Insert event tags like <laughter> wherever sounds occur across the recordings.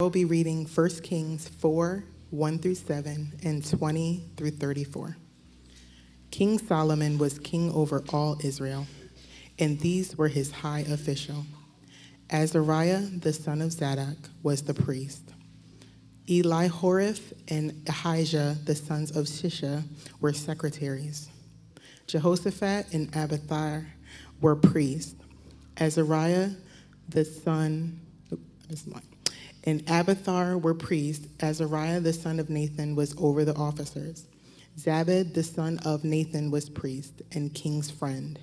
We'll be reading 1 Kings 4 1 through 7 and 20 through 34. King Solomon was king over all Israel, and these were his high official. Azariah, the son of Zadok, was the priest. Elihoreph and Ahijah, the sons of Shisha, were secretaries. Jehoshaphat and Abiathar were priests. Azariah, the son, and Abiathar were priests. Azariah, the son of Nathan, was over the officers. Zabud, the son of Nathan, was priest and king's friend.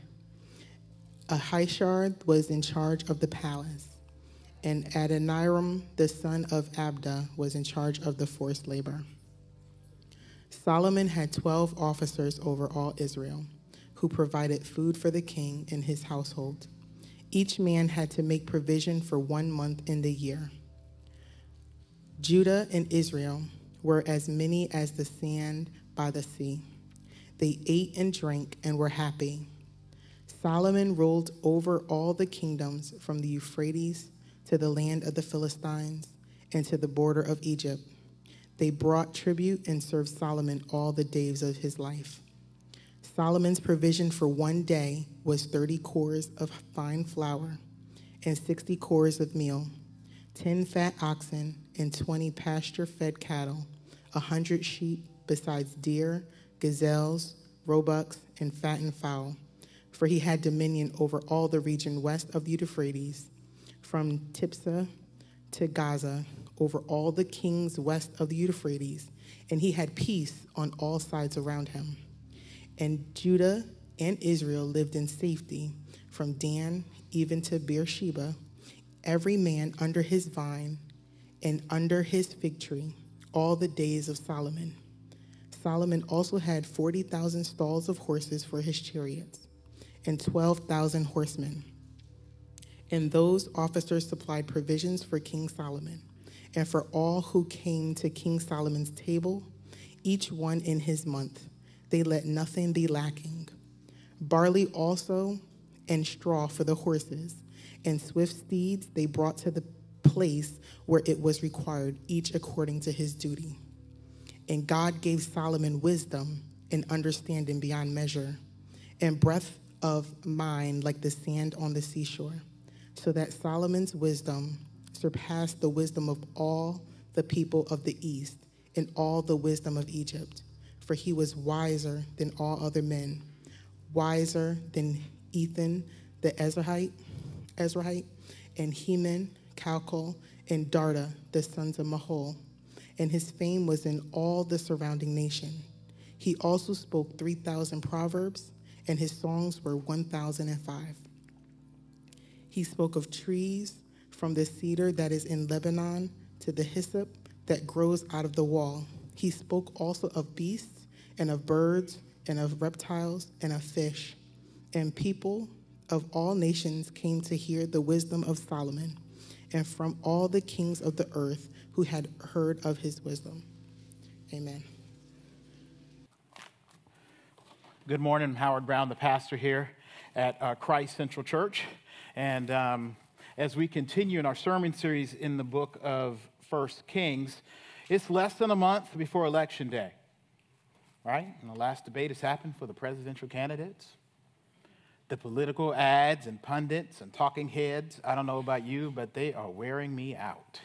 Ahishar was in charge of the palace, and Adoniram, the son of Abda, was in charge of the forced labor. Solomon had 12 officers over all Israel, who provided food for the king and his household. Each man had to make provision for one month in the year. Judah and Israel were as many as the sand by the sea. They ate and drank and were happy. Solomon ruled over all the kingdoms from the Euphrates to the land of the Philistines and to the border of Egypt. They brought tribute and served Solomon all the days of his life. Solomon's provision for one day was 30 cors of fine flour and 60 cors of meal, 10 fat oxen and 20 pasture fed cattle, 100 sheep, besides deer, gazelles, roebucks, and fattened fowl. For he had dominion over all the region west of the Euphrates, from Tiphsah to Gaza, over all the kings west of the Euphrates, and he had peace on all sides around him. And Judah and Israel lived in safety from Dan even to Beersheba, every man under his vine and under his fig tree, all the days of Solomon. Solomon also had 40,000 stalls of horses for his chariots and 12,000 horsemen. And those officers supplied provisions for King Solomon and for all who came to King Solomon's table, each one in his month. They let nothing be lacking. Barley also and straw for the horses, and swift steeds they brought to the place where it was required, each according to his duty. And God gave Solomon wisdom and understanding beyond measure, and breadth of mind like the sand on the seashore, so that Solomon's wisdom surpassed the wisdom of all the people of the east and all the wisdom of Egypt. For he was wiser than all other men, wiser than Ethan the Ezrahite, Ezrahite and Heman, Calcol, and Darda, the sons of Mahol and his fame was in all the surrounding nation. He also spoke 3,000 proverbs, and his songs were 1,005. He spoke of trees from the cedar that is in Lebanon to the hyssop that grows out of the wall. He spoke also of beasts and of birds and of reptiles and of fish. And people of all nations came to hear the wisdom of Solomon. And from all the kings of the earth, who had heard of his wisdom. Amen. Good morning. I'm Howard Brown, the pastor here at uh, Christ Central Church. And um, as we continue in our sermon series in the book of First Kings, it's less than a month before Election Day, right? And the last debate has happened for the presidential candidates. The political ads and pundits and talking heads, I don't know about you, but they are wearing me out.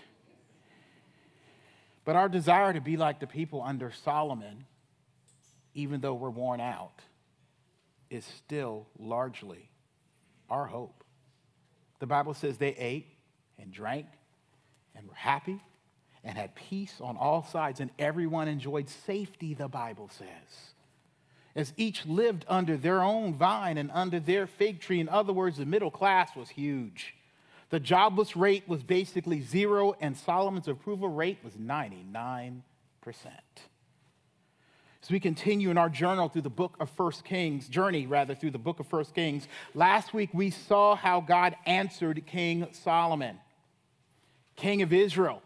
But our desire to be like the people under Solomon, even though we're worn out, is still largely our hope. The Bible says they ate and drank and were happy and had peace on all sides, and everyone enjoyed safety, the Bible says. As each lived under their own vine and under their fig tree. In other words, the middle class was huge. The jobless rate was basically zero, and Solomon's approval rate was 99%. As we continue in our journal through the book of First Kings, journey rather through the book of First Kings, last week we saw how God answered King Solomon, king of Israel,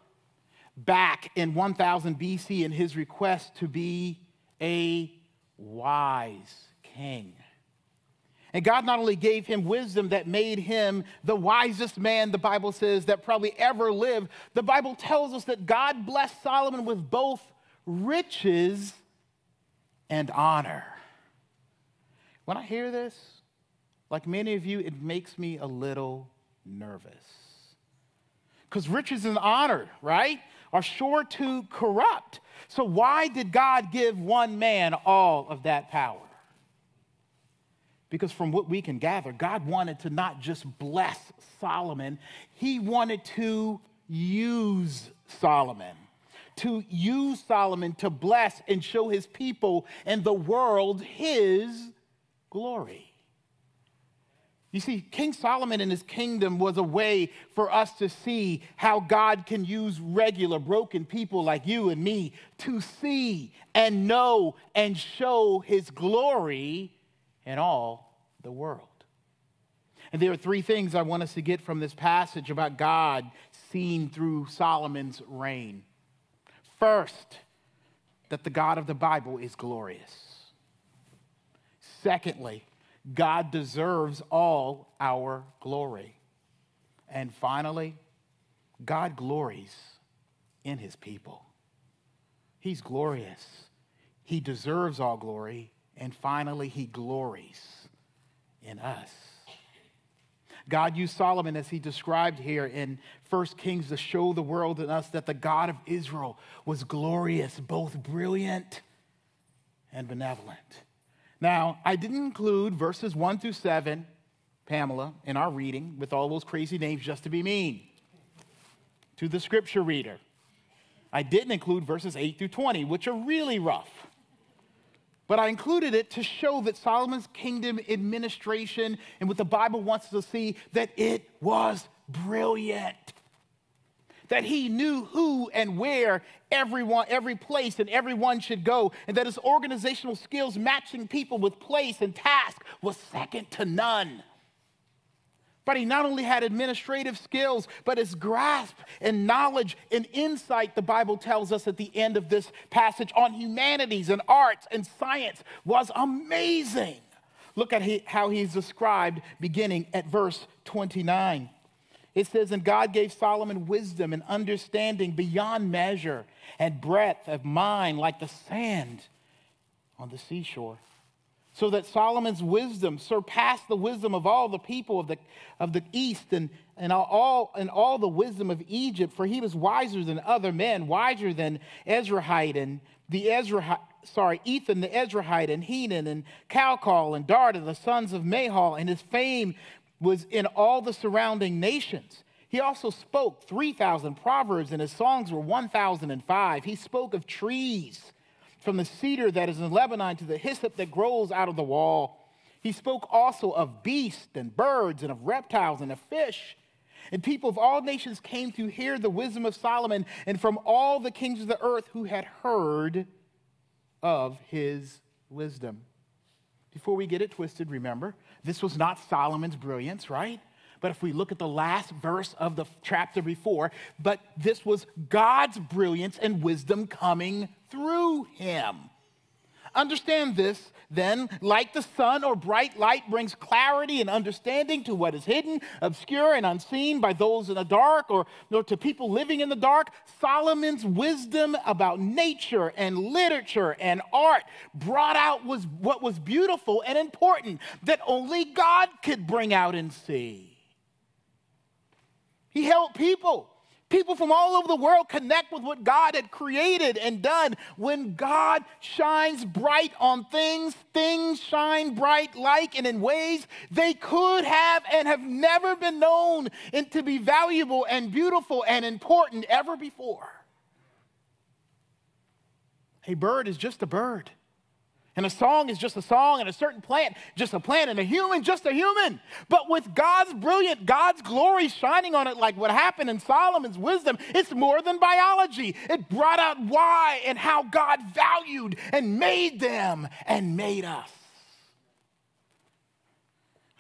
back in 1000 BC in his request to be a wise king. And God not only gave him wisdom that made him the wisest man, the Bible says, that probably ever lived, the Bible tells us that God blessed Solomon with both riches and honor. When I hear this, like many of you, it makes me a little nervous. Because riches and honor, right, are sure to corrupt. So, why did God give one man all of that power? Because from what we can gather, God wanted to not just bless Solomon, he wanted to use Solomon. To use Solomon to bless and show his people and the world his glory. You see, King Solomon and his kingdom was a way for us to see how God can use regular, broken people like you and me to see and know and show his glory in all the world. And there are three things I want us to get from this passage about God seen through Solomon's reign. First, that the God of the Bible is glorious. Secondly, God deserves all our glory. And finally, God glories in his people. He's glorious. He deserves all glory. And finally, he glories in us. God used Solomon, as he described here in 1 Kings, to show the world and us that the God of Israel was glorious, both brilliant and benevolent. Now, I didn't include verses 1 through 7, Pamela, in our reading with all those crazy names just to be mean to the scripture reader. I didn't include verses 8 through 20, which are really rough. But I included it to show that Solomon's kingdom administration and what the Bible wants us to see that it was brilliant that he knew who and where everyone, every place and everyone should go, and that his organizational skills matching people with place and task was second to none. But he not only had administrative skills, but his grasp and knowledge and insight, the Bible tells us at the end of this passage, on humanities and arts and science was amazing. Look at how he's described beginning at verse 29. It says, And God gave Solomon wisdom and understanding beyond measure, and breadth of mind like the sand on the seashore. So that Solomon's wisdom surpassed the wisdom of all the people of the, of the east and, and, all, and all the wisdom of Egypt, for he was wiser than other men, wiser than Ezrahite and the Ezra, sorry, Ethan the Ezrahite and Heman and Calcol and Darda, the sons of Mahal, and his fame was in all the surrounding nations. He also spoke 3,000 proverbs, and his songs were 1,005. He spoke of trees, from the cedar that is in Lebanon to the hyssop that grows out of the wall. He spoke also of beasts and birds and of reptiles and of fish. And people of all nations came to hear the wisdom of Solomon, and from all the kings of the earth who had heard of his wisdom. Before we get it twisted, remember, this was not Solomon's brilliance, right? But if we look at the last verse of the chapter before, but this was God's brilliance and wisdom coming through him. Understand this then, like the sun or bright light brings clarity and understanding to what is hidden, obscure, and unseen by those in the dark or, or to people living in the dark, Solomon's wisdom about nature and literature and art brought out was what was beautiful and important that only God could bring out and see. He helped people People from all over the world connect with what God had created and done. When God shines bright on things, things shine bright like and in ways they could have and have never been known and to be valuable and beautiful and important ever before. A bird is just a bird. And a song is just a song, and a certain plant, just a plant, and a human, just a human. But with God's brilliant, God's glory shining on it, like what happened in Solomon's wisdom, it's more than biology. It brought out why and how God valued and made them and made us.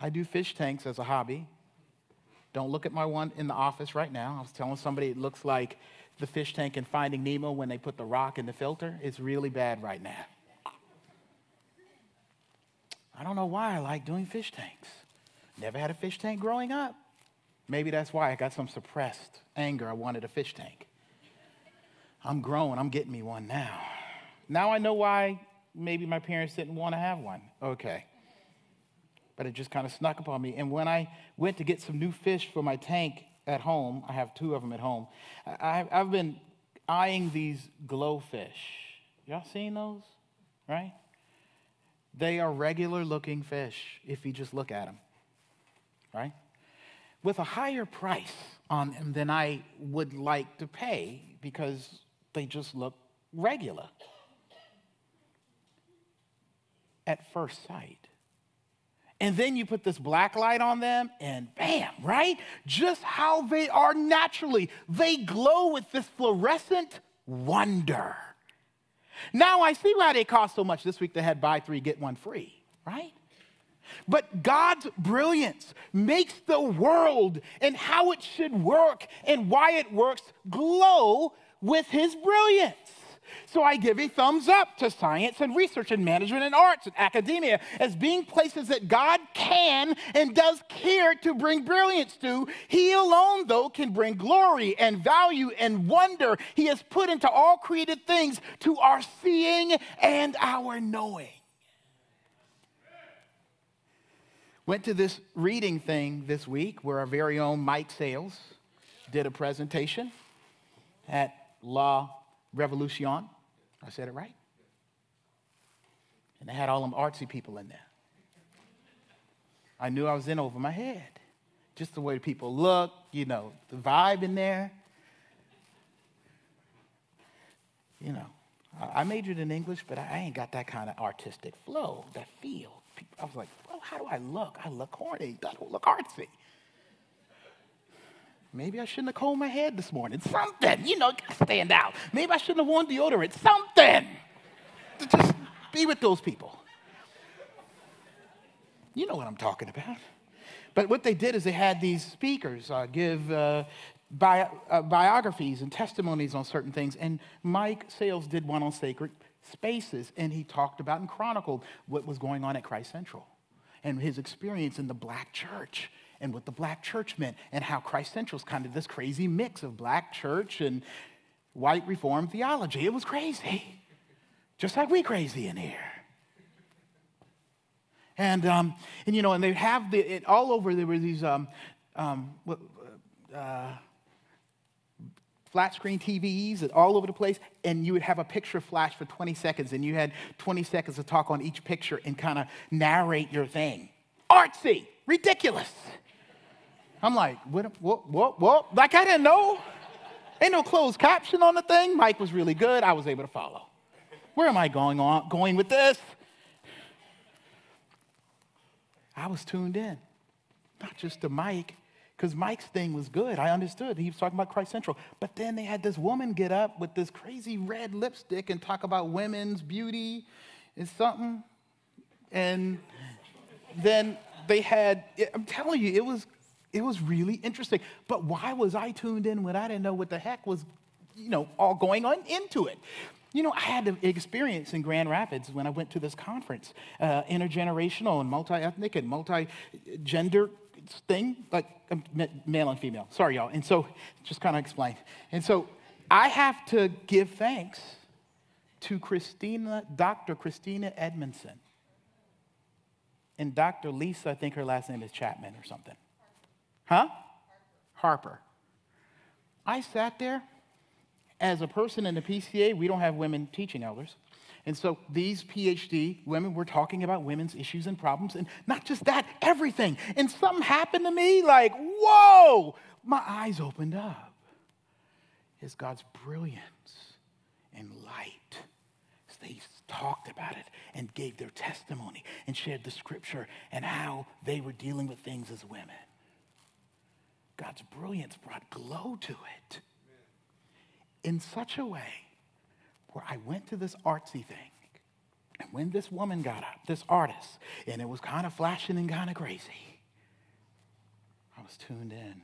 I do fish tanks as a hobby. Don't look at my one in the office right now. I was telling somebody it looks like the fish tank in Finding Nemo when they put the rock in the filter. It's really bad right now. I don't know why I like doing fish tanks. Never had a fish tank growing up. Maybe that's why I got some suppressed anger. I wanted a fish tank. I'm grown, I'm getting me one now. Now I know why maybe my parents didn't want to have one. Okay. But it just kind of snuck upon me. And when I went to get some new fish for my tank at home, I have two of them at home, I, have been eyeing these glowfish. Y'all seen those? Right? They are regular looking fish if you just look at them. Right? With a higher price on them than I would like to pay because they just look regular at first sight. And then you put this black light on them, and bam, right? Just how they are naturally. They glow with this fluorescent wonder. Now I see why they cost so much. This week they had buy three, get one free, right? But God's brilliance makes the world and how it should work and why it works glow with his brilliance. So I give a thumbs up to science and research and management and arts and academia as being places that God can and does care to bring brilliance to. He alone, though, can bring glory and value and wonder He has put into all created things to our seeing and our knowing. Went to this reading thing this week where our very own Mike Sales did a presentation at La Revolution. I said it right. And they had all them artsy people in there. I knew I was in over my head. Just the way people look, you know, the vibe in there. You know, I majored in English, but I ain't got that kind of artistic flow, that feel. I was like, well, how do I look? I look corny. I don't look artsy. Maybe I shouldn't have combed my head this morning. Something, you know, stand out. Maybe I shouldn't have worn deodorant. Something to just be with those people. You know what I'm talking about. But what they did is they had these speakers uh, give uh, bi- uh, biographies and testimonies on certain things. And Mike Sales did one on sacred spaces, and he talked about and chronicled what was going on at Christ Central and his experience in the black church and what the black church meant and how Christ Central is kind of this crazy mix of black church and white reform theology. It was crazy, just like we crazy in here. And, um, and you know, and they have the, it, all over, there were these um, um, uh, flat screen TVs all over the place, and you would have a picture flash for 20 seconds, and you had 20 seconds to talk on each picture and kind of narrate your thing. Artsy, ridiculous. I'm like, what, what, what, what? Like, I didn't know. Ain't no closed caption on the thing. Mike was really good. I was able to follow. Where am I going on going with this? I was tuned in, not just to Mike, because Mike's thing was good. I understood. He was talking about Christ Central. But then they had this woman get up with this crazy red lipstick and talk about women's beauty and something. And then they had, I'm telling you, it was it was really interesting. But why was I tuned in when I didn't know what the heck was, you know, all going on into it? You know, I had an experience in Grand Rapids when I went to this conference, uh, intergenerational and multi-ethnic and multi-gender thing, like male and female. Sorry, y'all. And so, just kind of explain. And so, I have to give thanks to Christina, Dr. Christina Edmondson, and Dr. Lisa. I think her last name is Chapman or something. Huh? Harper. I sat there as a person in the PCA, we don't have women teaching elders. And so these PhD women were talking about women's issues and problems, and not just that, everything. And something happened to me like, whoa, my eyes opened up. Is God's brilliance and light. They talked about it and gave their testimony and shared the scripture and how they were dealing with things as women. God's brilliance brought glow to it in such a way where I went to this artsy thing. And when this woman got up, this artist, and it was kind of flashing and kind of crazy, I was tuned in.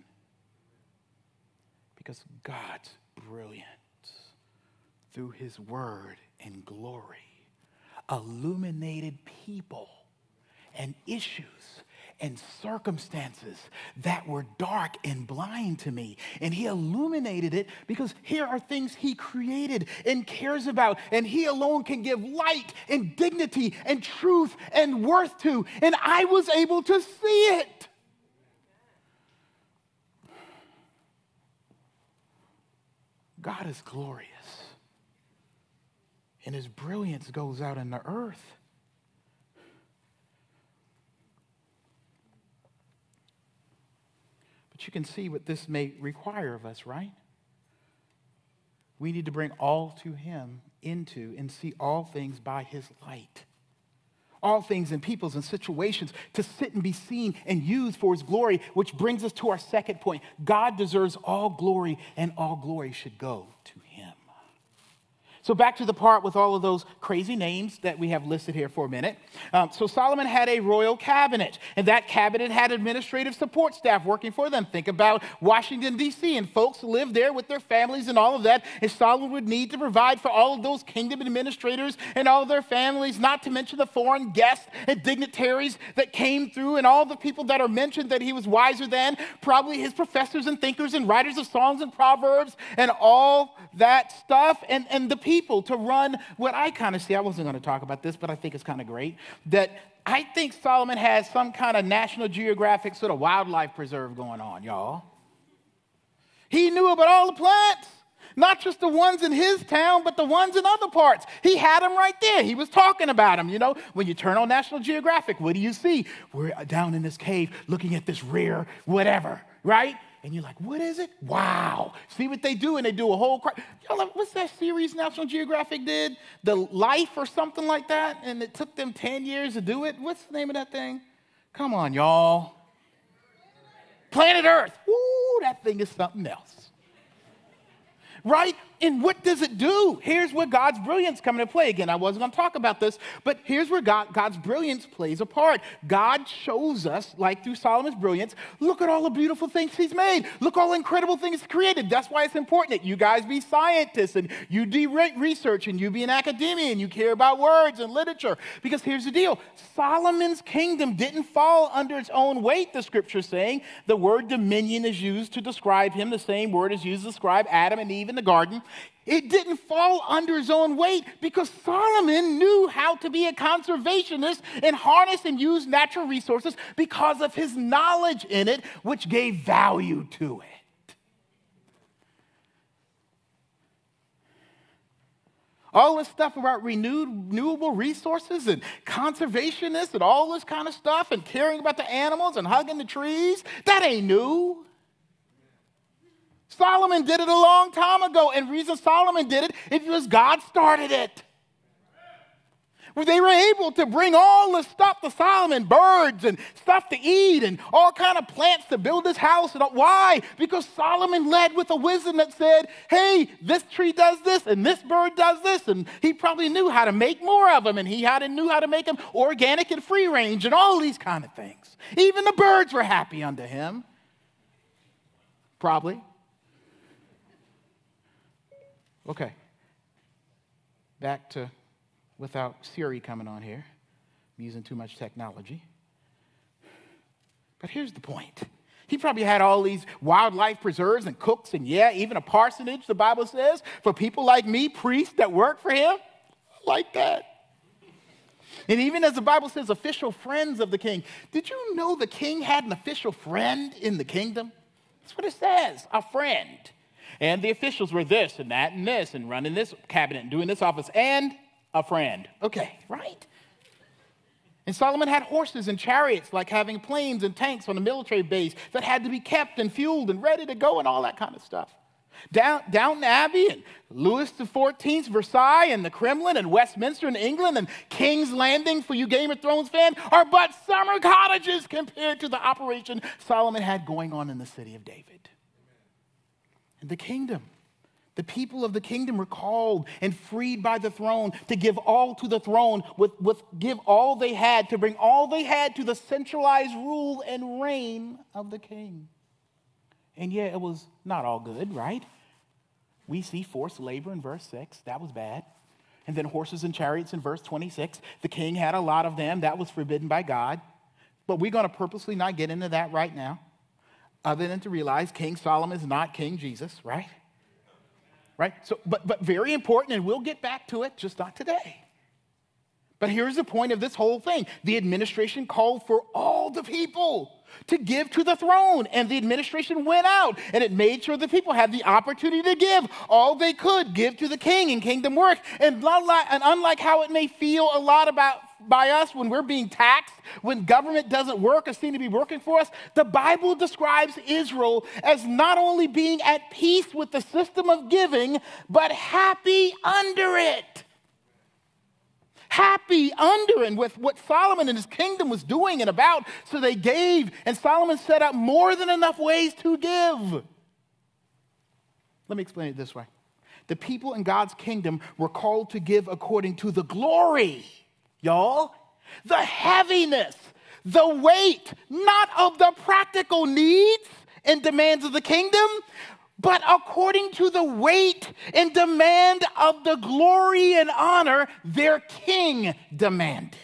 Because God's brilliance through his word and glory illuminated people and issues and circumstances that were dark and blind to me. And he illuminated it because here are things he created and cares about, and he alone can give light and dignity and truth and worth to. And I was able to see it. God is glorious, and his brilliance goes out in the earth. But you can see what this may require of us, right? We need to bring all to him into and see all things by his light all things and peoples and situations to sit and be seen and used for his glory, which brings us to our second point. God deserves all glory, and all glory should go to so, back to the part with all of those crazy names that we have listed here for a minute. Um, so, Solomon had a royal cabinet, and that cabinet had administrative support staff working for them. Think about Washington, D.C., and folks lived there with their families and all of that. And Solomon would need to provide for all of those kingdom administrators and all of their families, not to mention the foreign guests and dignitaries that came through, and all the people that are mentioned that he was wiser than, probably his professors and thinkers and writers of songs and proverbs, and all that stuff. And, and the people people to run what I kind of see. I wasn't going to talk about this, but I think it's kind of great. That I think Solomon has some kind of National Geographic sort of wildlife preserve going on, y'all. He knew about all the plants. Not just the ones in his town, but the ones in other parts. He had them right there. He was talking about them. You know, when you turn on National Geographic, what do you see? We're down in this cave looking at this rare whatever, right? And you're like, what is it? Wow. See what they do, and they do a whole crap. Y'all, like, what's that series National Geographic did? The Life or something like that, and it took them 10 years to do it. What's the name of that thing? Come on, y'all. Planet Earth. Ooh, that thing is something else. Right? And what does it do? Here's where God's brilliance come into play. Again, I wasn't going to talk about this, but here's where God, God's brilliance plays a part. God shows us, like through Solomon's brilliance, look at all the beautiful things he's made. Look all the incredible things he's created. That's why it's important that you guys be scientists and you do research and you be an academia and you care about words and literature. Because here's the deal Solomon's kingdom didn't fall under its own weight, the scripture's saying. The word dominion is used to describe him, the same word is used to describe Adam and Eve in the garden. It didn't fall under his own weight because Solomon knew how to be a conservationist and harness and use natural resources because of his knowledge in it, which gave value to it. All this stuff about renewed, renewable resources and conservationists and all this kind of stuff and caring about the animals and hugging the trees, that ain't new. Solomon did it a long time ago. And reason Solomon did it is because God started it. They were able to bring all the stuff to Solomon, birds and stuff to eat and all kind of plants to build his house. Why? Because Solomon led with a wisdom that said, hey, this tree does this and this bird does this. And he probably knew how to make more of them and he had knew how to make them organic and free range and all these kind of things. Even the birds were happy under him. Probably. Okay. Back to without Siri coming on here. I'm using too much technology. But here's the point. He probably had all these wildlife preserves and cooks, and yeah, even a parsonage, the Bible says, for people like me, priests that work for him. like that. And even as the Bible says, official friends of the king. Did you know the king had an official friend in the kingdom? That's what it says, a friend. And the officials were this and that and this and running this cabinet and doing this office and a friend. Okay, right? And Solomon had horses and chariots, like having planes and tanks on a military base that had to be kept and fueled and ready to go and all that kind of stuff. Down, Downton Abbey and Louis XIV's Versailles and the Kremlin and Westminster in England and King's Landing for you Game of Thrones fan are but summer cottages compared to the operation Solomon had going on in the city of David and the kingdom. The people of the kingdom were called and freed by the throne to give all to the throne, with, with give all they had, to bring all they had to the centralized rule and reign of the king. And yet it was not all good, right? We see forced labor in verse 6. That was bad. And then horses and chariots in verse 26. The king had a lot of them. That was forbidden by God. But we're going to purposely not get into that right now, other than to realize King Solomon is not King Jesus, right? Right? So, but, but very important, and we'll get back to it, just not today. But here's the point of this whole thing the administration called for all the people to give to the throne. And the administration went out and it made sure the people had the opportunity to give all they could, give to the king and kingdom work. And, and unlike how it may feel a lot about by us when we're being taxed, when government doesn't work or seem to be working for us, the Bible describes Israel as not only being at peace with the system of giving, but happy under it happy under and with what Solomon and his kingdom was doing and about. So they gave, and Solomon set up more than enough ways to give. Let me explain it this way the people in God's kingdom were called to give according to the glory, y'all, the heaviness, the weight, not of the practical needs and demands of the kingdom, but according to the weight and demand of the glory and honor their king demanded.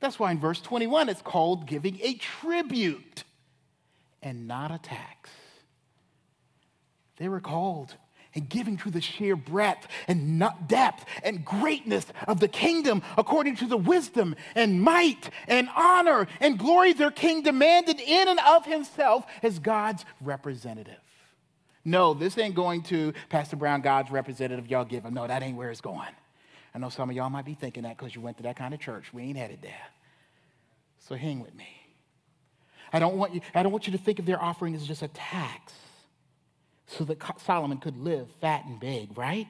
That's why in verse 21 it's called giving a tribute and not a tax. They were called and giving to the sheer breadth and depth and greatness of the kingdom according to the wisdom and might and honor and glory their king demanded in and of himself as God's representative. No, this ain't going to Pastor Brown, God's representative, y'all give him. No, that ain't where it's going. I know some of y'all might be thinking that because you went to that kind of church. We ain't headed there. So hang with me. I don't want you, I don't want you to think of their offering as just a tax so that Solomon could live fat and big, right?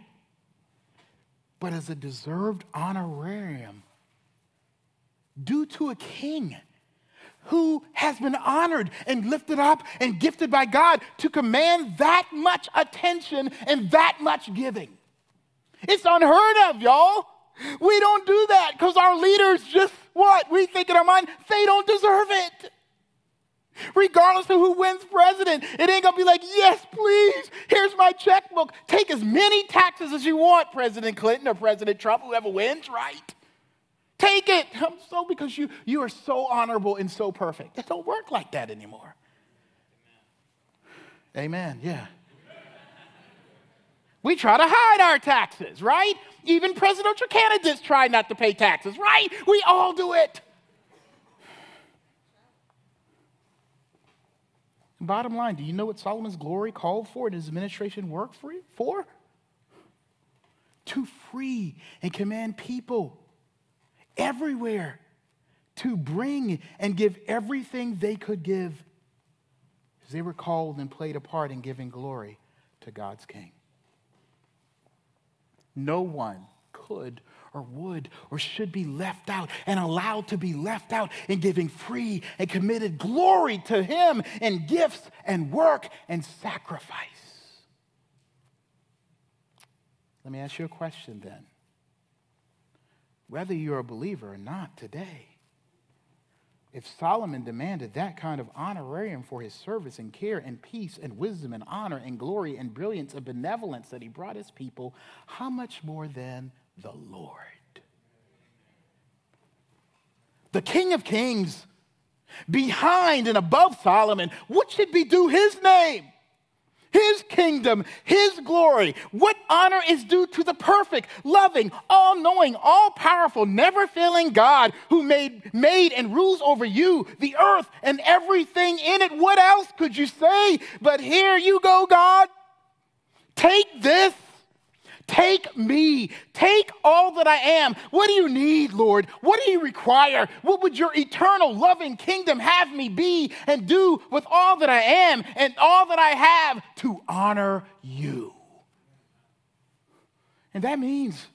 But as a deserved honorarium due to a king who has been honored and lifted up and gifted by God to command that much attention and that much giving. It's unheard of, y'all. We don't do that because our leaders just what? We think in our mind, they don't deserve it. Regardless of who wins president, it ain't gonna be like, yes, please, here's my checkbook. Take as many taxes as you want, President Clinton or President Trump, whoever wins, right? Take it. I'm so because you, you are so honorable and so perfect. It don't work like that anymore. Amen. Amen. Yeah. We try to hide our taxes, right? Even presidential candidates try not to pay taxes, right? We all do it. Bottom line, do you know what Solomon's glory called for and his administration worked for? To free and command people everywhere to bring and give everything they could give. Because they were called and played a part in giving glory to God's King. No one could or would or should be left out and allowed to be left out in giving free and committed glory to Him in gifts and work and sacrifice. Let me ask you a question then whether you're a believer or not today. If Solomon demanded that kind of honorarium for his service and care and peace and wisdom and honor and glory and brilliance and benevolence that he brought his people, how much more than the Lord? The King of Kings, behind and above Solomon, what should be due his name? His kingdom, His glory. What honor is due to the perfect, loving, all knowing, all powerful, never failing God who made, made and rules over you, the earth, and everything in it? What else could you say? But here you go, God. Take this Take me. Take all that I am. What do you need, Lord? What do you require? What would your eternal, loving kingdom have me be and do with all that I am and all that I have to honor you? And that means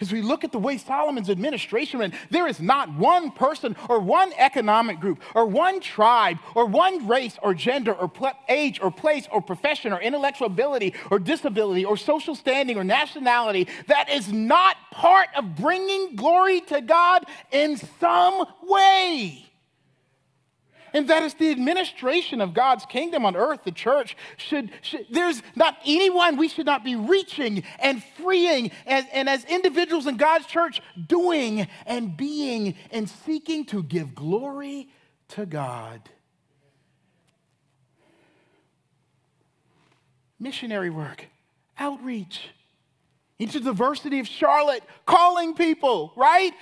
as we look at the way Solomon's administration went, there is not one person or one economic group or one tribe or one race or gender or age or place or profession or intellectual ability or disability or social standing or nationality that is not part of bringing glory to God in some way. And that is the administration of God's kingdom on earth. The church should, should there's not anyone we should not be reaching and freeing, and, and as individuals in God's church, doing and being and seeking to give glory to God. Missionary work, outreach into the diversity of Charlotte, calling people, right?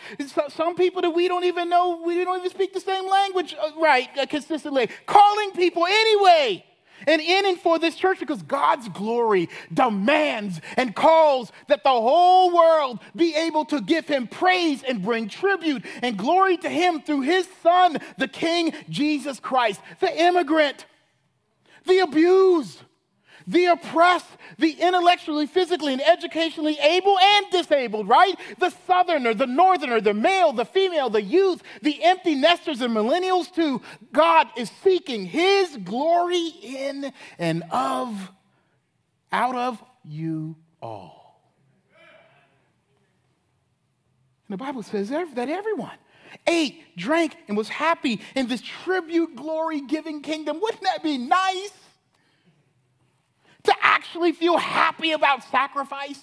Some people that we don't even know, we don't even speak the same language, uh, right, uh, consistently. Calling people anyway. And in and for this church because God's glory demands and calls that the whole world be able to give him praise and bring tribute and glory to him through his son, the King Jesus Christ, the immigrant, the abused the oppressed, the intellectually, physically, and educationally able and disabled, right? The southerner, the northerner, the male, the female, the youth, the empty nesters and millennials too. God is seeking his glory in and of, out of you all. And the Bible says that everyone ate, drank, and was happy in this tribute glory giving kingdom. Wouldn't that be nice? To actually feel happy about sacrifice,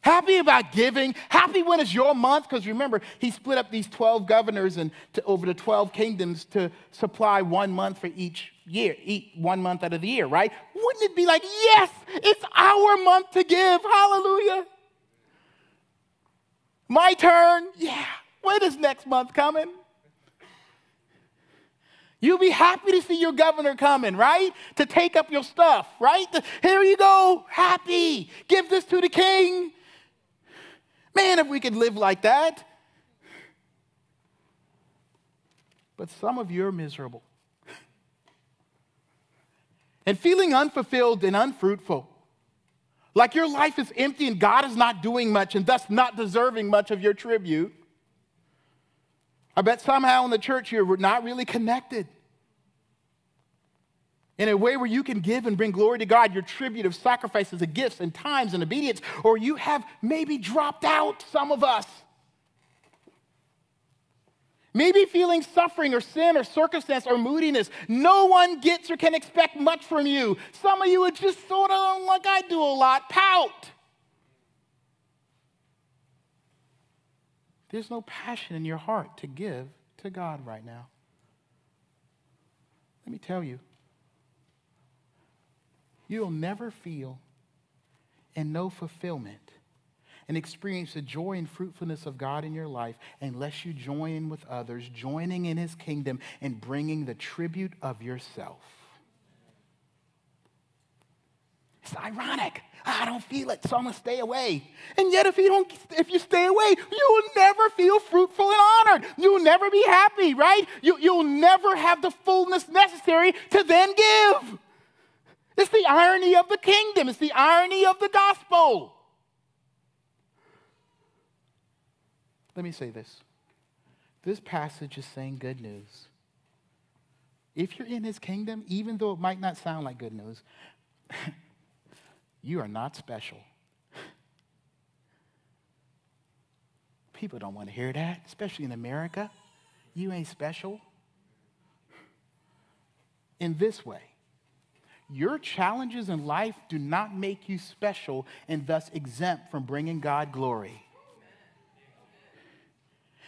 happy about giving, happy when it's your month. Because remember, he split up these 12 governors and to, over the 12 kingdoms to supply one month for each year, eat one month out of the year, right? Wouldn't it be like, yes, it's our month to give? Hallelujah. My turn? Yeah. When is next month coming? You'll be happy to see your governor coming, right? To take up your stuff, right? Here you go, happy. Give this to the king. Man, if we could live like that. But some of you are miserable <laughs> and feeling unfulfilled and unfruitful. Like your life is empty and God is not doing much and thus not deserving much of your tribute. I bet somehow in the church you're not really connected. In a way where you can give and bring glory to God, your tribute of sacrifices and gifts and times and obedience, or you have maybe dropped out, some of us. Maybe feeling suffering or sin or circumstance or moodiness. No one gets or can expect much from you. Some of you are just sort of like I do a lot pout. There's no passion in your heart to give to God right now. Let me tell you, you'll never feel and know fulfillment and experience the joy and fruitfulness of God in your life unless you join with others, joining in His kingdom and bringing the tribute of yourself. It's ironic. I don't feel it, so I'm gonna stay away. And yet, if you don't, if you stay away, you will never feel fruitful and honored. You'll never be happy, right? You, you'll never have the fullness necessary to then give. It's the irony of the kingdom. It's the irony of the gospel. Let me say this. This passage is saying good news. If you're in his kingdom, even though it might not sound like good news, <laughs> You are not special. People don't want to hear that, especially in America. You ain't special. In this way, your challenges in life do not make you special and thus exempt from bringing God glory.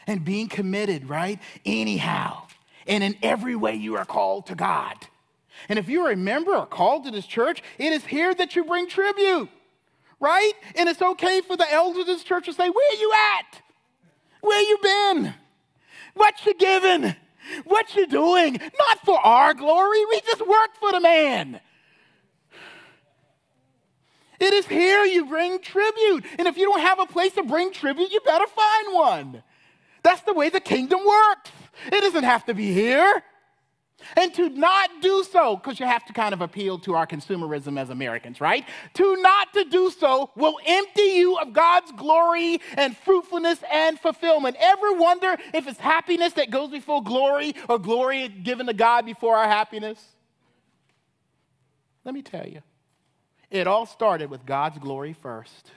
And being committed, right? Anyhow, and in every way you are called to God. And if you're a member or called to this church, it is here that you bring tribute, right? And it's okay for the elders of this church to say, Where you at? Where you been? What you giving? What you doing? Not for our glory. We just work for the man. It is here you bring tribute. And if you don't have a place to bring tribute, you better find one. That's the way the kingdom works. It doesn't have to be here. And to not do so, because you have to kind of appeal to our consumerism as Americans, right? To not to do so will empty you of God's glory and fruitfulness and fulfillment. Ever wonder if it's happiness that goes before glory or glory given to God before our happiness? Let me tell you, it all started with God's glory first.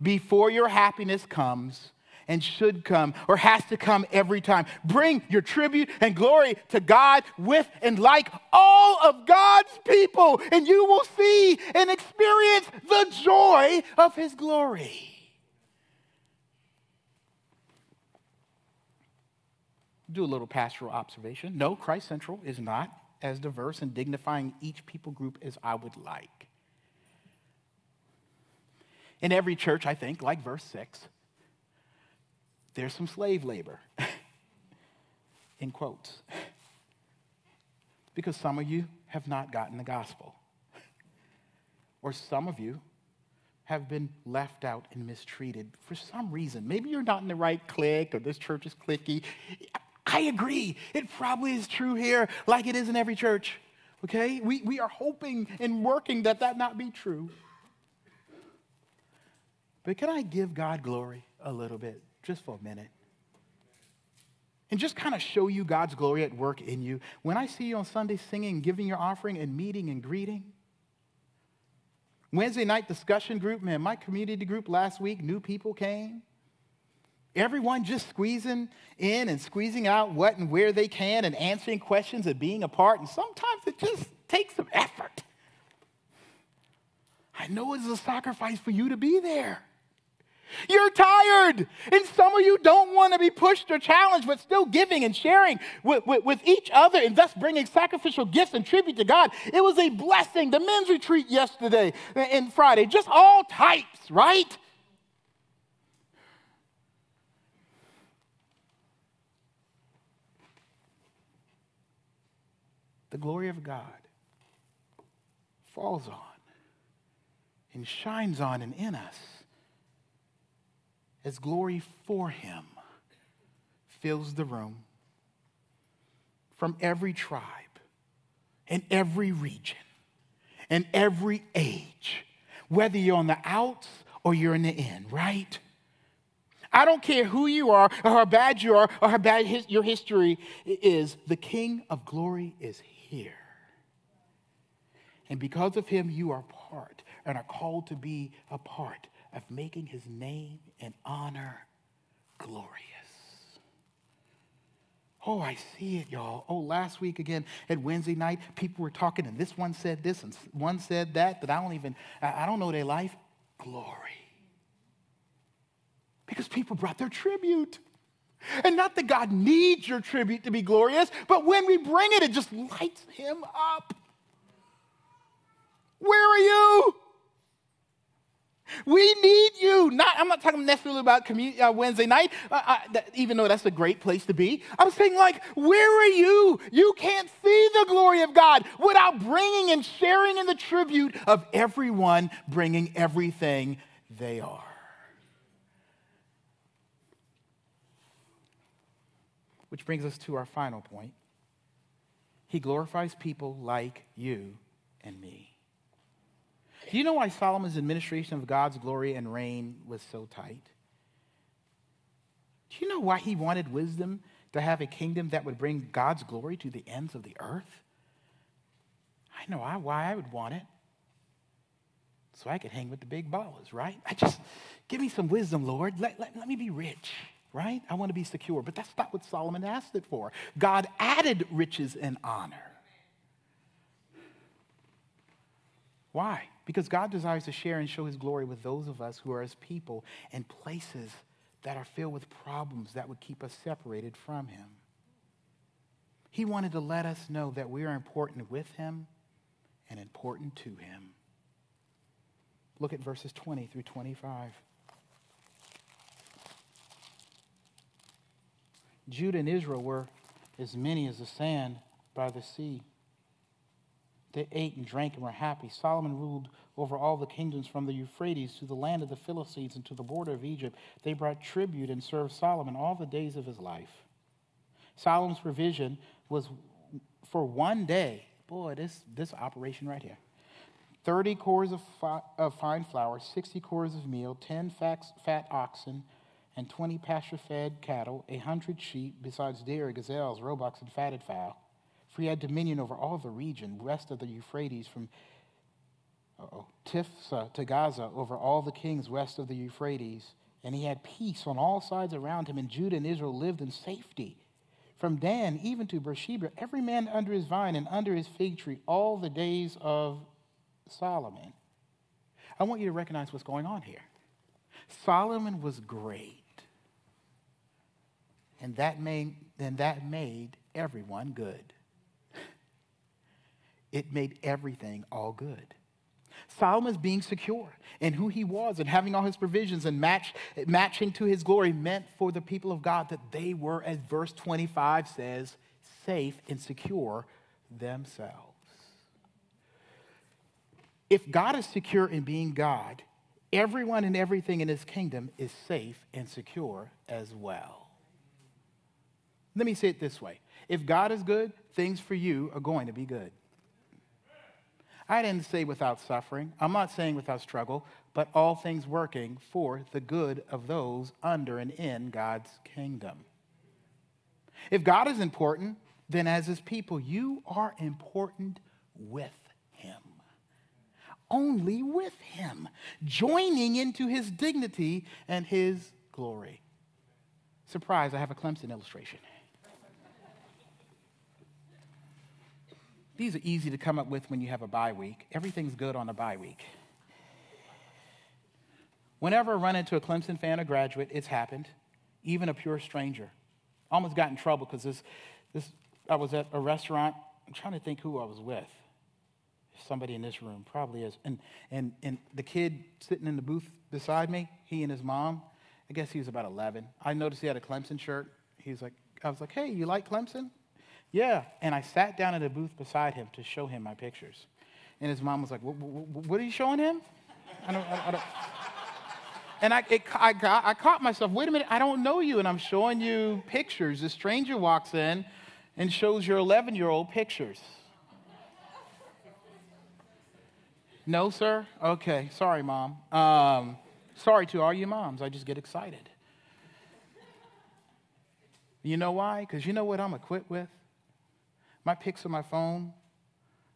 Before your happiness comes, and should come or has to come every time. Bring your tribute and glory to God with and like all of God's people, and you will see and experience the joy of His glory. Do a little pastoral observation. No, Christ Central is not as diverse and dignifying each people group as I would like. In every church, I think, like verse 6, there's some slave labor, <laughs> in quotes. <laughs> Because some of you have not gotten the gospel, <laughs> or some of you have been left out and mistreated for some reason. Maybe you're not in the right clique, or this church is cliquey. I agree. It probably is true here, like it is in every church. Okay? We, we are hoping and working that that not be true. But can I give God glory a little bit, just for a minute? And just kind of show you God's glory at work in you. When I see you on Sunday singing, giving your offering, and meeting and greeting, Wednesday night discussion group, man, my community group last week, new people came. Everyone just squeezing in and squeezing out what and where they can and answering questions and being a part. And sometimes it just takes some effort. I know it's a sacrifice for you to be there. You're tired. And some of you don't want to be pushed or challenged, but still giving and sharing with, with, with, each other and thus bringing sacrificial gifts and tribute to God. It was a blessing. The men's retreat yesterday and Friday, just all types, right? The glory of God falls on and shines on and in us as glory for him fills the room from every tribe and every region and every age, whether you're on the outs or you're in the in, right? I don't care who you are or how bad you are or how bad his, your history is, the King of glory is here. And because of him, you are part and are called to be a part of making his name and honor glorious. Oh, I see it, y'all. Oh, last week again at Wednesday night, people were talking, and this one said this, and one said that, that I don't even, I don't know their life. Glory. Because people brought their tribute. And not that God needs your tribute to be glorious, but when we bring it, it just lights him up. Where are you? We need you. Not, I'm not talking necessarily about community, uh, Wednesday night, uh, uh, that, even though that's a great place to be. I'm saying, like, where are you? You can't see the glory of God without bringing and sharing in the tribute of everyone bringing everything they are. Which brings us to our final point. He glorifies people like you and me. Do you know why Solomon's administration of God's glory and reign was so tight? Do you know why he wanted wisdom to have a kingdom that would bring God's glory to the ends of the earth? I know why I would want it. So I could hang with the big ballers, right? I just, give me some wisdom, Lord. Let, let, let me be rich, right? I want to be secure. But that's not what Solomon asked it for. God added riches and honor. Why? Because God desires to share and show his glory with those of us who are his people in places that are filled with problems that would keep us separated from him. He wanted to let us know that we are important with him and important to him. Look at verses 20 through 25. Judah and Israel were as many as the sand by the sea. They ate and drank and were happy. Solomon ruled over all the kingdoms from the Euphrates to the land of the Philistines and to the border of Egypt. They brought tribute and served Solomon all the days of his life. Solomon's provision was for one day. Boy, this, this operation right here 30 cors of, fi- of fine flour, 60 cors of meal, 10 fat, fat oxen, and 20 pasture fed cattle, a 100 sheep, besides deer, gazelles, roebucks, and fatted fowl for he had dominion over all the region west of the Euphrates, from Tiphsah to Gaza, over all the kings west of the Euphrates, and he had peace on all sides around him, and Judah and Israel lived in safety. From Dan even to Beersheba, every man under his vine and under his fig tree, all the days of Solomon. I want you to recognize what's going on here. Solomon was great. And that made, and that made everyone good. It made everything all good. Solomon's being secure in who he was and having all his provisions and match, matching to his glory meant for the people of God that they were, as verse 25 says, safe and secure themselves. If God is secure in being God, everyone and everything in his kingdom is safe and secure as well. Let me say it this way if God is good, things for you are going to be good. I didn't say without suffering. I'm not saying without struggle, but all things working for the good of those under and in God's kingdom. If God is important, then as his people, you are important with him. Only with him, joining into his dignity and his glory. Surprise, I have a Clemson illustration. These are easy to come up with when you have a bye week. Everything's good on a bye week. Whenever I run into a Clemson fan or graduate, it's happened, even a pure stranger. Almost got in trouble because this, this, I was at a restaurant. I'm trying to think who I was with. Somebody in this room probably is. And, and, and the kid sitting in the booth beside me, he and his mom, I guess he was about 11. I noticed he had a Clemson shirt. He's like, I was like, hey, you like Clemson? Yeah. And I sat down in a booth beside him to show him my pictures. And his mom was like, What are you showing him? I don't, I, I don't. And I, it, I, got, I caught myself, wait a minute, I don't know you. And I'm showing you pictures. A stranger walks in and shows your 11 year old pictures. No, sir? Okay. Sorry, mom. Um, sorry to all you moms. I just get excited. You know why? Because you know what I'm equipped with? My pics on my phone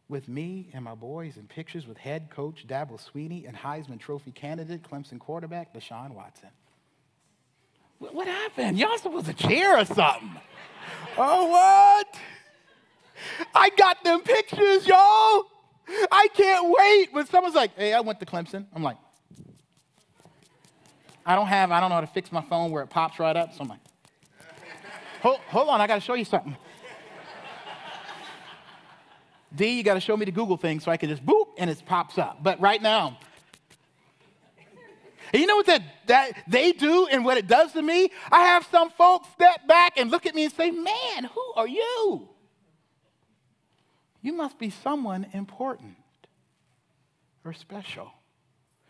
with me and my boys and pictures with head coach Dabo Swinney and Heisman Trophy candidate Clemson quarterback Deshaun Watson. What happened? Y'all supposed to cheer or something. oh, what? I got them pictures, y'all. I can't wait. When someone's like, hey, I went to Clemson, I'm like, I don't have, I don't know how to fix my phone where it pops right up. So I'm like, hold, hold on, I got to show you something. D, you got to show me the Google thing so I can just boop and it pops up. But right now, and you know what that, that they do and what it does to me? I have some folks step back and look at me and say, Man, who are you? You must be someone important or special.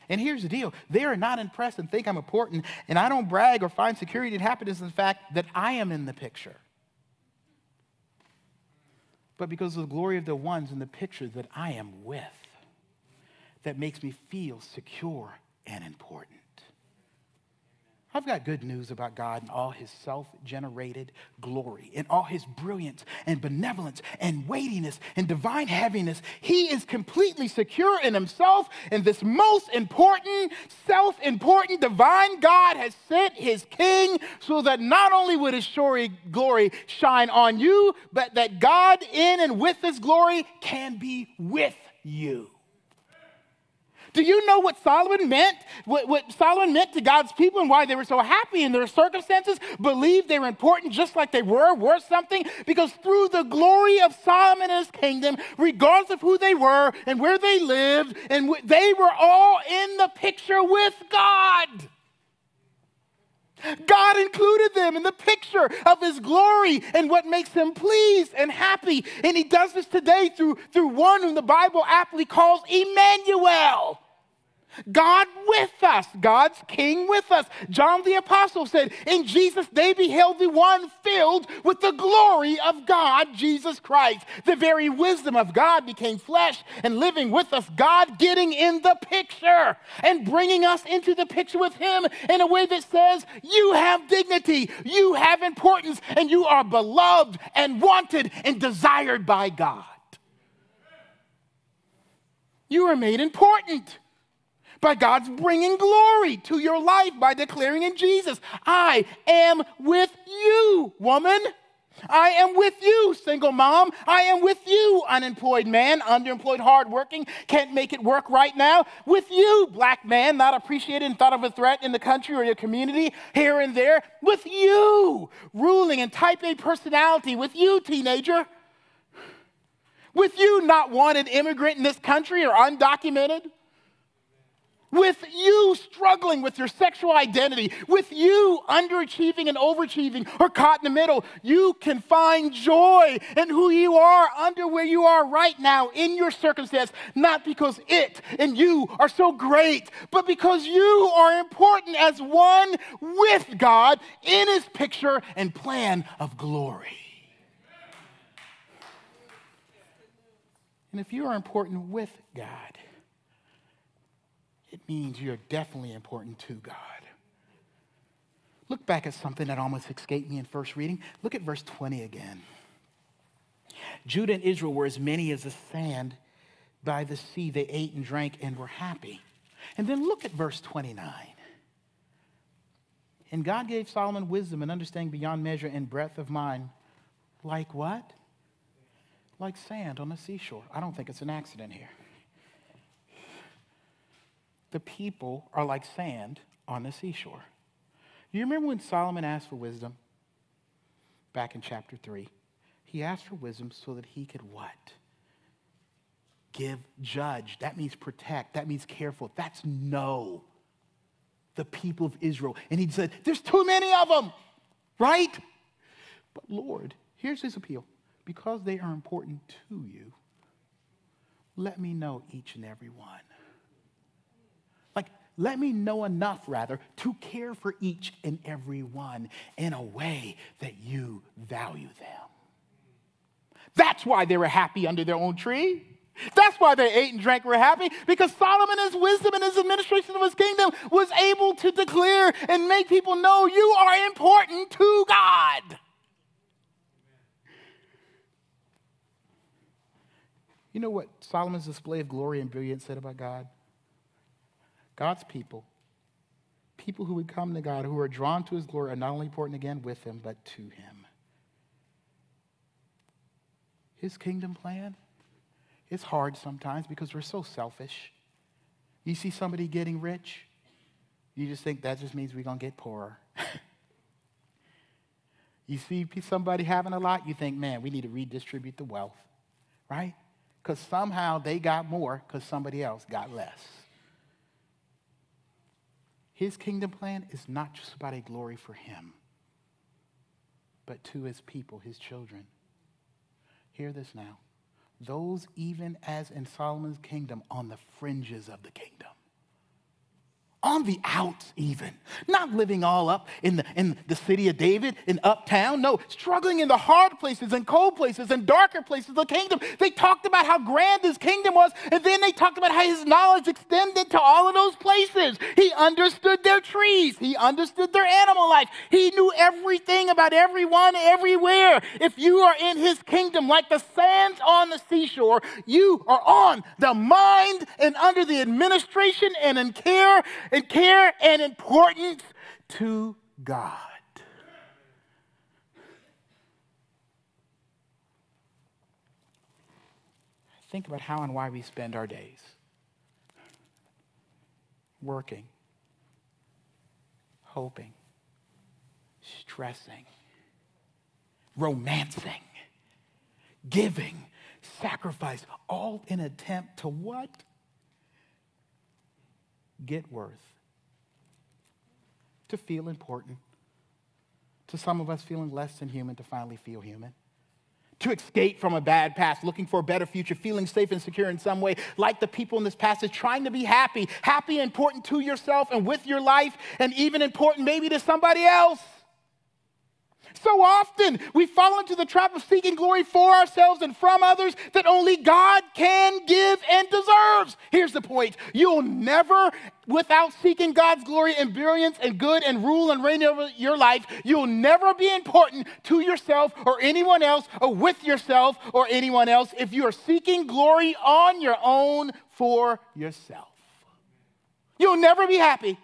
And here's the deal they are not impressed and think I'm important, and I don't brag or find security and happiness in the fact that I am in the picture but because of the glory of the ones in the picture that I am with that makes me feel secure and important. I've got good news about God and all his self generated glory and all his brilliance and benevolence and weightiness and divine heaviness. He is completely secure in himself, and this most important, self important divine God has sent his king so that not only would his glory shine on you, but that God in and with his glory can be with you. Do you know what Solomon meant? What, what, Solomon meant to God's people and why they were so happy in their circumstances, believed they were important just like they were, worth something? Because through the glory of Solomon and his kingdom, regardless of who they were and where they lived, and they were all in the picture with God. God included them in the picture of his glory and what makes him pleased and happy. And he does this today through, through one whom the Bible aptly calls Emmanuel. God with us, God's King with us. John the Apostle said, In Jesus they beheld the one filled with the glory of God, Jesus Christ. The very wisdom of God became flesh and living with us, God getting in the picture and bringing us into the picture with Him in a way that says, You have dignity, you have importance, and you are beloved and wanted and desired by God. You are made important. By God's bringing glory to your life by declaring in Jesus, I am with you, woman. I am with you, single mom. I am with you, unemployed man, underemployed, hardworking, can't make it work right now. With you, black man, not appreciated and thought of a threat in the country or your community, here and there. With you, ruling and type A personality. With you, teenager. With you, not wanted immigrant in this country or undocumented with you struggling with your sexual identity, with you underachieving and overachieving or caught in the middle, you can find joy in who you are under where you are right now in your circumstance, not because it and you are so great, but because you are important as one with God in his picture and plan of glory. And if you are important with God, means you're definitely important to God. Look back at something that almost escaped me in first reading. Look at verse 20 again. Judah and Israel were as many as the sand by the sea. They ate and drank and were happy. And then look at verse 29. And God gave Solomon wisdom and understanding beyond measure and breadth of mind. Like what? Like sand on the seashore. I don't think it's an accident here the people are like sand on the seashore. You remember when Solomon asked for wisdom back in chapter 3? He asked for wisdom so that he could what? Give, judge. That means protect. That means careful. That's know the people of Israel. And he said, There's too many of them, right? But Lord, here's his appeal because they are important to you, let me know each and every one. Let me know enough, rather, to care for each and every one in a way that you value them. That's why they were happy under their own tree. That's why they ate and drank were happy, because Solomon, his wisdom and his administration of his kingdom, was able to declare and make people know you are important to God. You know what Solomon's display of glory and brilliance said about God? God's people, people who would come to God, who are drawn to his glory, are not only important again with him, but to him. His kingdom plan is hard sometimes because we're so selfish. You see somebody getting rich, you just think that just means we're going to get poorer. <laughs> you see somebody having a lot, you think, man, we need to redistribute the wealth, right? Because somehow they got more because somebody else got less. His kingdom plan is not just about a glory for him, but to his people, his children. Hear this now. Those, even as in Solomon's kingdom, on the fringes of the kingdom on the outs even. Not living all up in the, in the city of david in uptown no. Struggling in the hard places and cold places and darker places of the kingdom. They talked about how grand his kingdom was and then they talked about how his knowledge extended to all of those places. He understood their trees. He understood their animal life. He knew everything about everyone everywhere. If you are in his kingdom like the sands on the seashore you are on the mind and under the administration and in care and care and importance to God. Think about how and why we spend our days working, hoping, stressing, romancing, giving, sacrifice, all in attempt to what? Get worth, to feel important, to some of us feeling less than human, to finally feel human. To escape from a bad past, looking for a better future, feeling safe and secure in some way, like the people in this passage, trying to be happy, happy important to yourself and with your life, and even important maybe to somebody else. So often we fall into the trap of seeking glory for ourselves and from others that only God can give and deserves. Here's the point you'll never, without seeking God's glory and brilliance and good and rule and reign over your life, you'll never be important to yourself or anyone else or with yourself or anyone else if you are seeking glory on your own for yourself. You'll never be happy.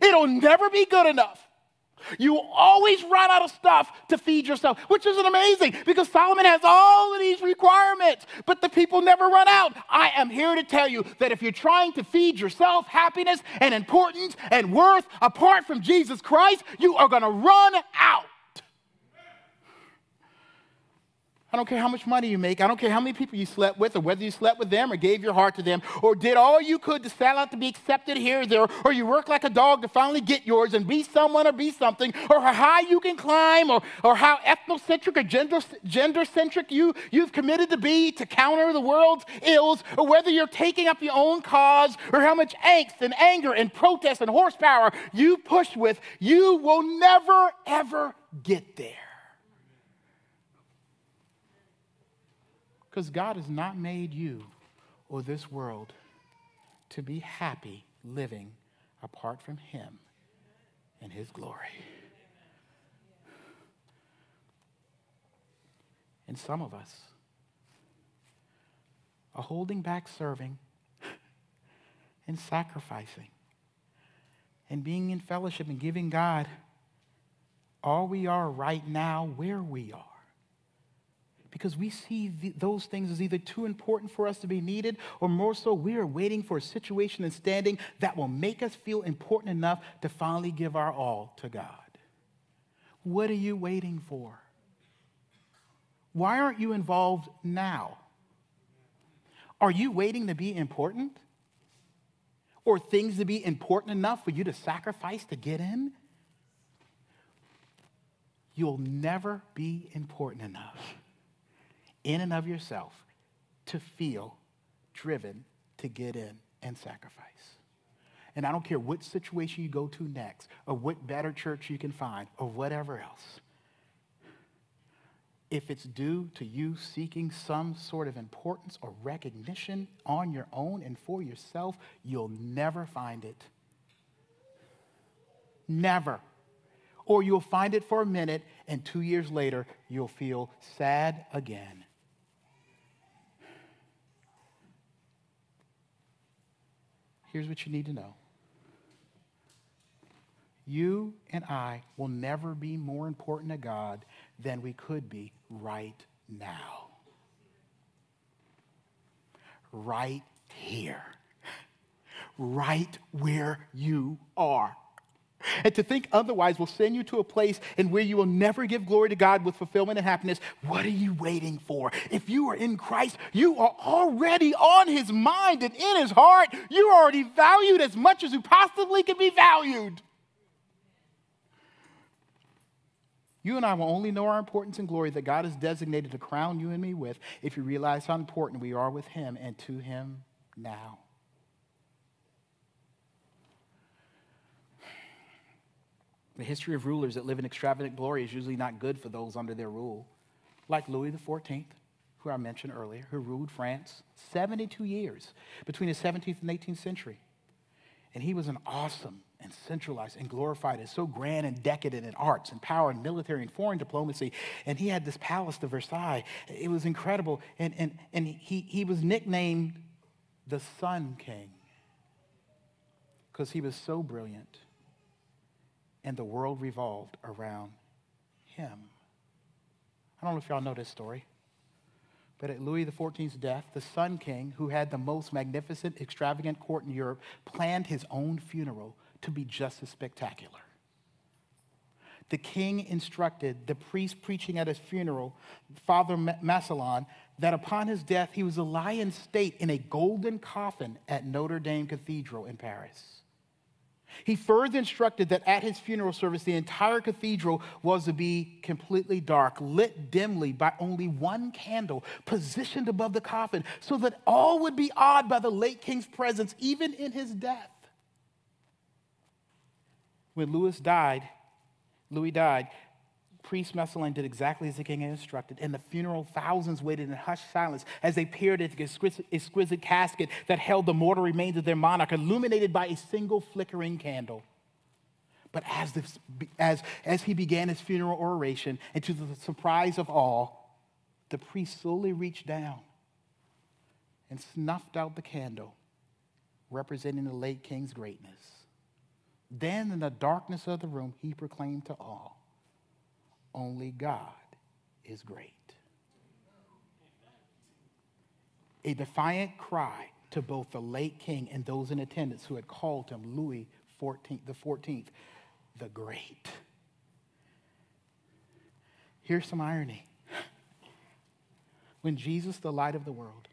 It'll never be good enough. You always run out of stuff to feed yourself, which isn't amazing because Solomon has all of these requirements, but the people never run out. I am here to tell you that if you're trying to feed yourself happiness and importance and worth apart from Jesus Christ, you are going to run out. I don't care how much money you make. I don't care how many people you slept with, or whether you slept with them, or gave your heart to them, or did all you could to sell out to be accepted here or there, or you work like a dog to finally get yours and be someone or be something, or how high you can climb, or, or how ethnocentric or gender, gender centric you, you've committed to be to counter the world's ills, or whether you're taking up your own cause, or how much angst and anger and protest and horsepower you push with, you will never, ever get there. Because God has not made you or this world to be happy living apart from Him and His glory. And some of us are holding back serving <laughs> and sacrificing and being in fellowship and giving God all we are right now where we are because we see the, those things as either too important for us to be needed, or more so, we are waiting for a situation and standing that will make us feel important enough to finally give our all to God. What are you waiting for? Why aren't you involved now? Are you waiting to be important? Or things to be important enough for you to sacrifice to get in? You'll never be important enough in and of yourself to feel driven to get in and sacrifice. And I don't care what situation you go to next, or what better church you can find, or whatever else. If it's due to you seeking some sort of importance or recognition on your own and for yourself, you'll never find it. Never. Or you'll find it for a minute, and two years later, you'll feel sad again. Here's what you need to know you and I will never be more important to God than we could be right now. Right here. Right where you are. <laughs> And to think otherwise will send you to a place in where you will never give glory to God with fulfillment and happiness. What are you waiting for? If you are in Christ, you are already on his mind and in his heart. You're already valued as much as you possibly can be valued. You and I will only know our importance and glory that God has designated to crown you and me with if you realize how important we are with him and to him now. The history of rulers that live in extravagant glory is usually not good for those under their rule, like Louis XIV, who I mentioned earlier, who ruled France 72 years between the 17th and 18th century. And he was an awesome and centralized and glorified and so grand and decadent in arts and power and military and foreign diplomacy. And he had this palace to Versailles. It was incredible. And, and, and he, he was nicknamed the Sun King because he was so brilliant and the world revolved around him. I don't know if y'all know this story, but at Louis XIV's death, the Sun King, who had the most magnificent, extravagant court in Europe, planned his own funeral to be just as spectacular. The king instructed the priest preaching at his funeral, Father Massillon, that upon his death he was to lie in state in a golden coffin at Notre Dame Cathedral in Paris. He further instructed that at his funeral service, the entire cathedral was to be completely dark, lit dimly by only one candle positioned above the coffin, so that all would be awed by the late king's presence, even in his death. When Louis died, Louis died, priest Massillon did exactly as the king had instructed. In the funeral, thousands waited in hushed silence as they peered at the exquisite, exquisite casket that held the mortal remains of their monarch, illuminated by a single flickering candle. But as, as, as he began his funeral oration, and to the surprise of all, the priest slowly reached down and snuffed out the candle representing the late king's greatness. Then, in the darkness of the room, he proclaimed to all, Only God is great. A defiant cry to both the late king and those in attendance who had called him Louis XIV, the 14th, the Great. Here's some irony. When Jesus, the light of the world,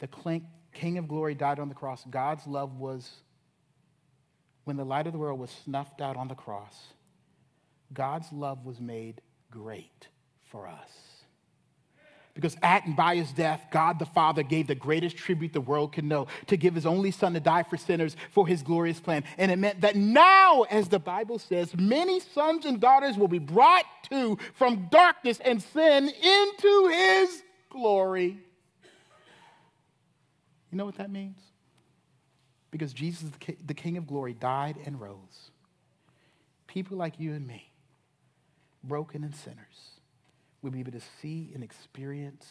the King of glory, died on the cross, God's love was, when the light of the world was snuffed out on the cross, God's love was made great for us. Because at and by his death, God the Father gave the greatest tribute the world could know to give his only son to die for sinners for his glorious plan. And it meant that now, as the Bible says, many sons and daughters will be brought to from darkness and sin into his glory. You know what that means? Because Jesus, the King of glory, died and rose. People like you and me, broken and sinners, will be able to see and experience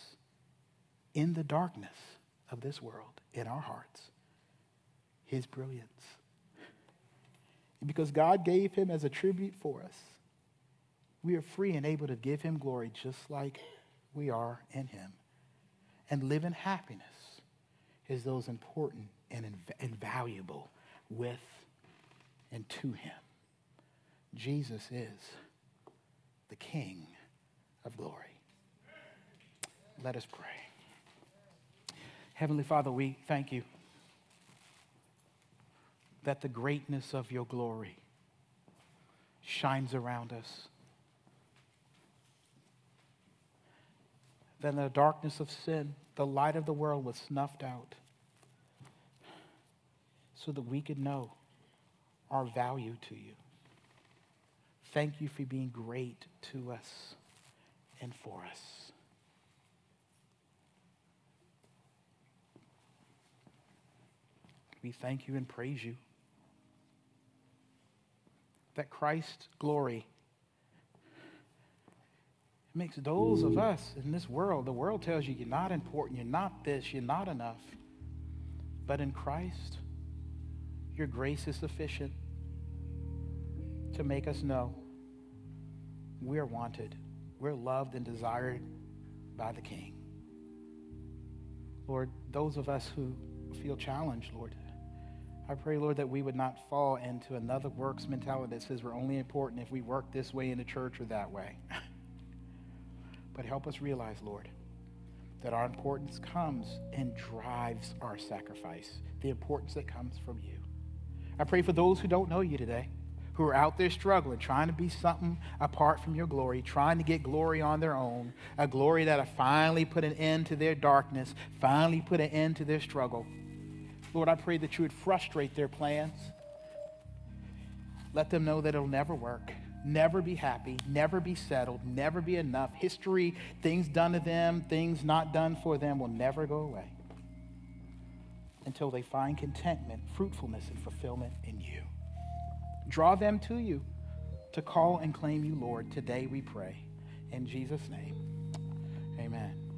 in the darkness of this world, in our hearts, his brilliance. Because God gave him as a tribute for us, we are free and able to give him glory just like we are in him and live in happiness as those important and invaluable with and to him. Jesus is the King of glory. Let us pray. Heavenly Father, we thank you that the greatness of your glory shines around us. That in the darkness of sin, the light of the world was snuffed out so that we could know our value to you. Thank you for being great to us and for us. We thank you and praise you that Christ's glory makes those of us in this world, the world tells you you're not important, you're not this, you're not enough. But in Christ, your grace is sufficient to make us know we're wanted. We're loved and desired by the King. Lord, those of us who feel challenged, Lord, I pray, Lord, that we would not fall into another works mentality that says we're only important if we work this way in the church or that way. <laughs> but help us realize, Lord, that our importance comes and drives our sacrifice, the importance that comes from you. I pray for those who don't know you today who are out there struggling, trying to be something apart from your glory, trying to get glory on their own, a glory that'll finally put an end to their darkness, finally put an end to their struggle. Lord, I pray that you would frustrate their plans. Let them know that it'll never work, never be happy, never be settled, never be enough. History, things done to them, things not done for them will never go away until they find contentment, fruitfulness, and fulfillment in you. Draw them to you to call and claim you, Lord. Today we pray. In Jesus' name, amen.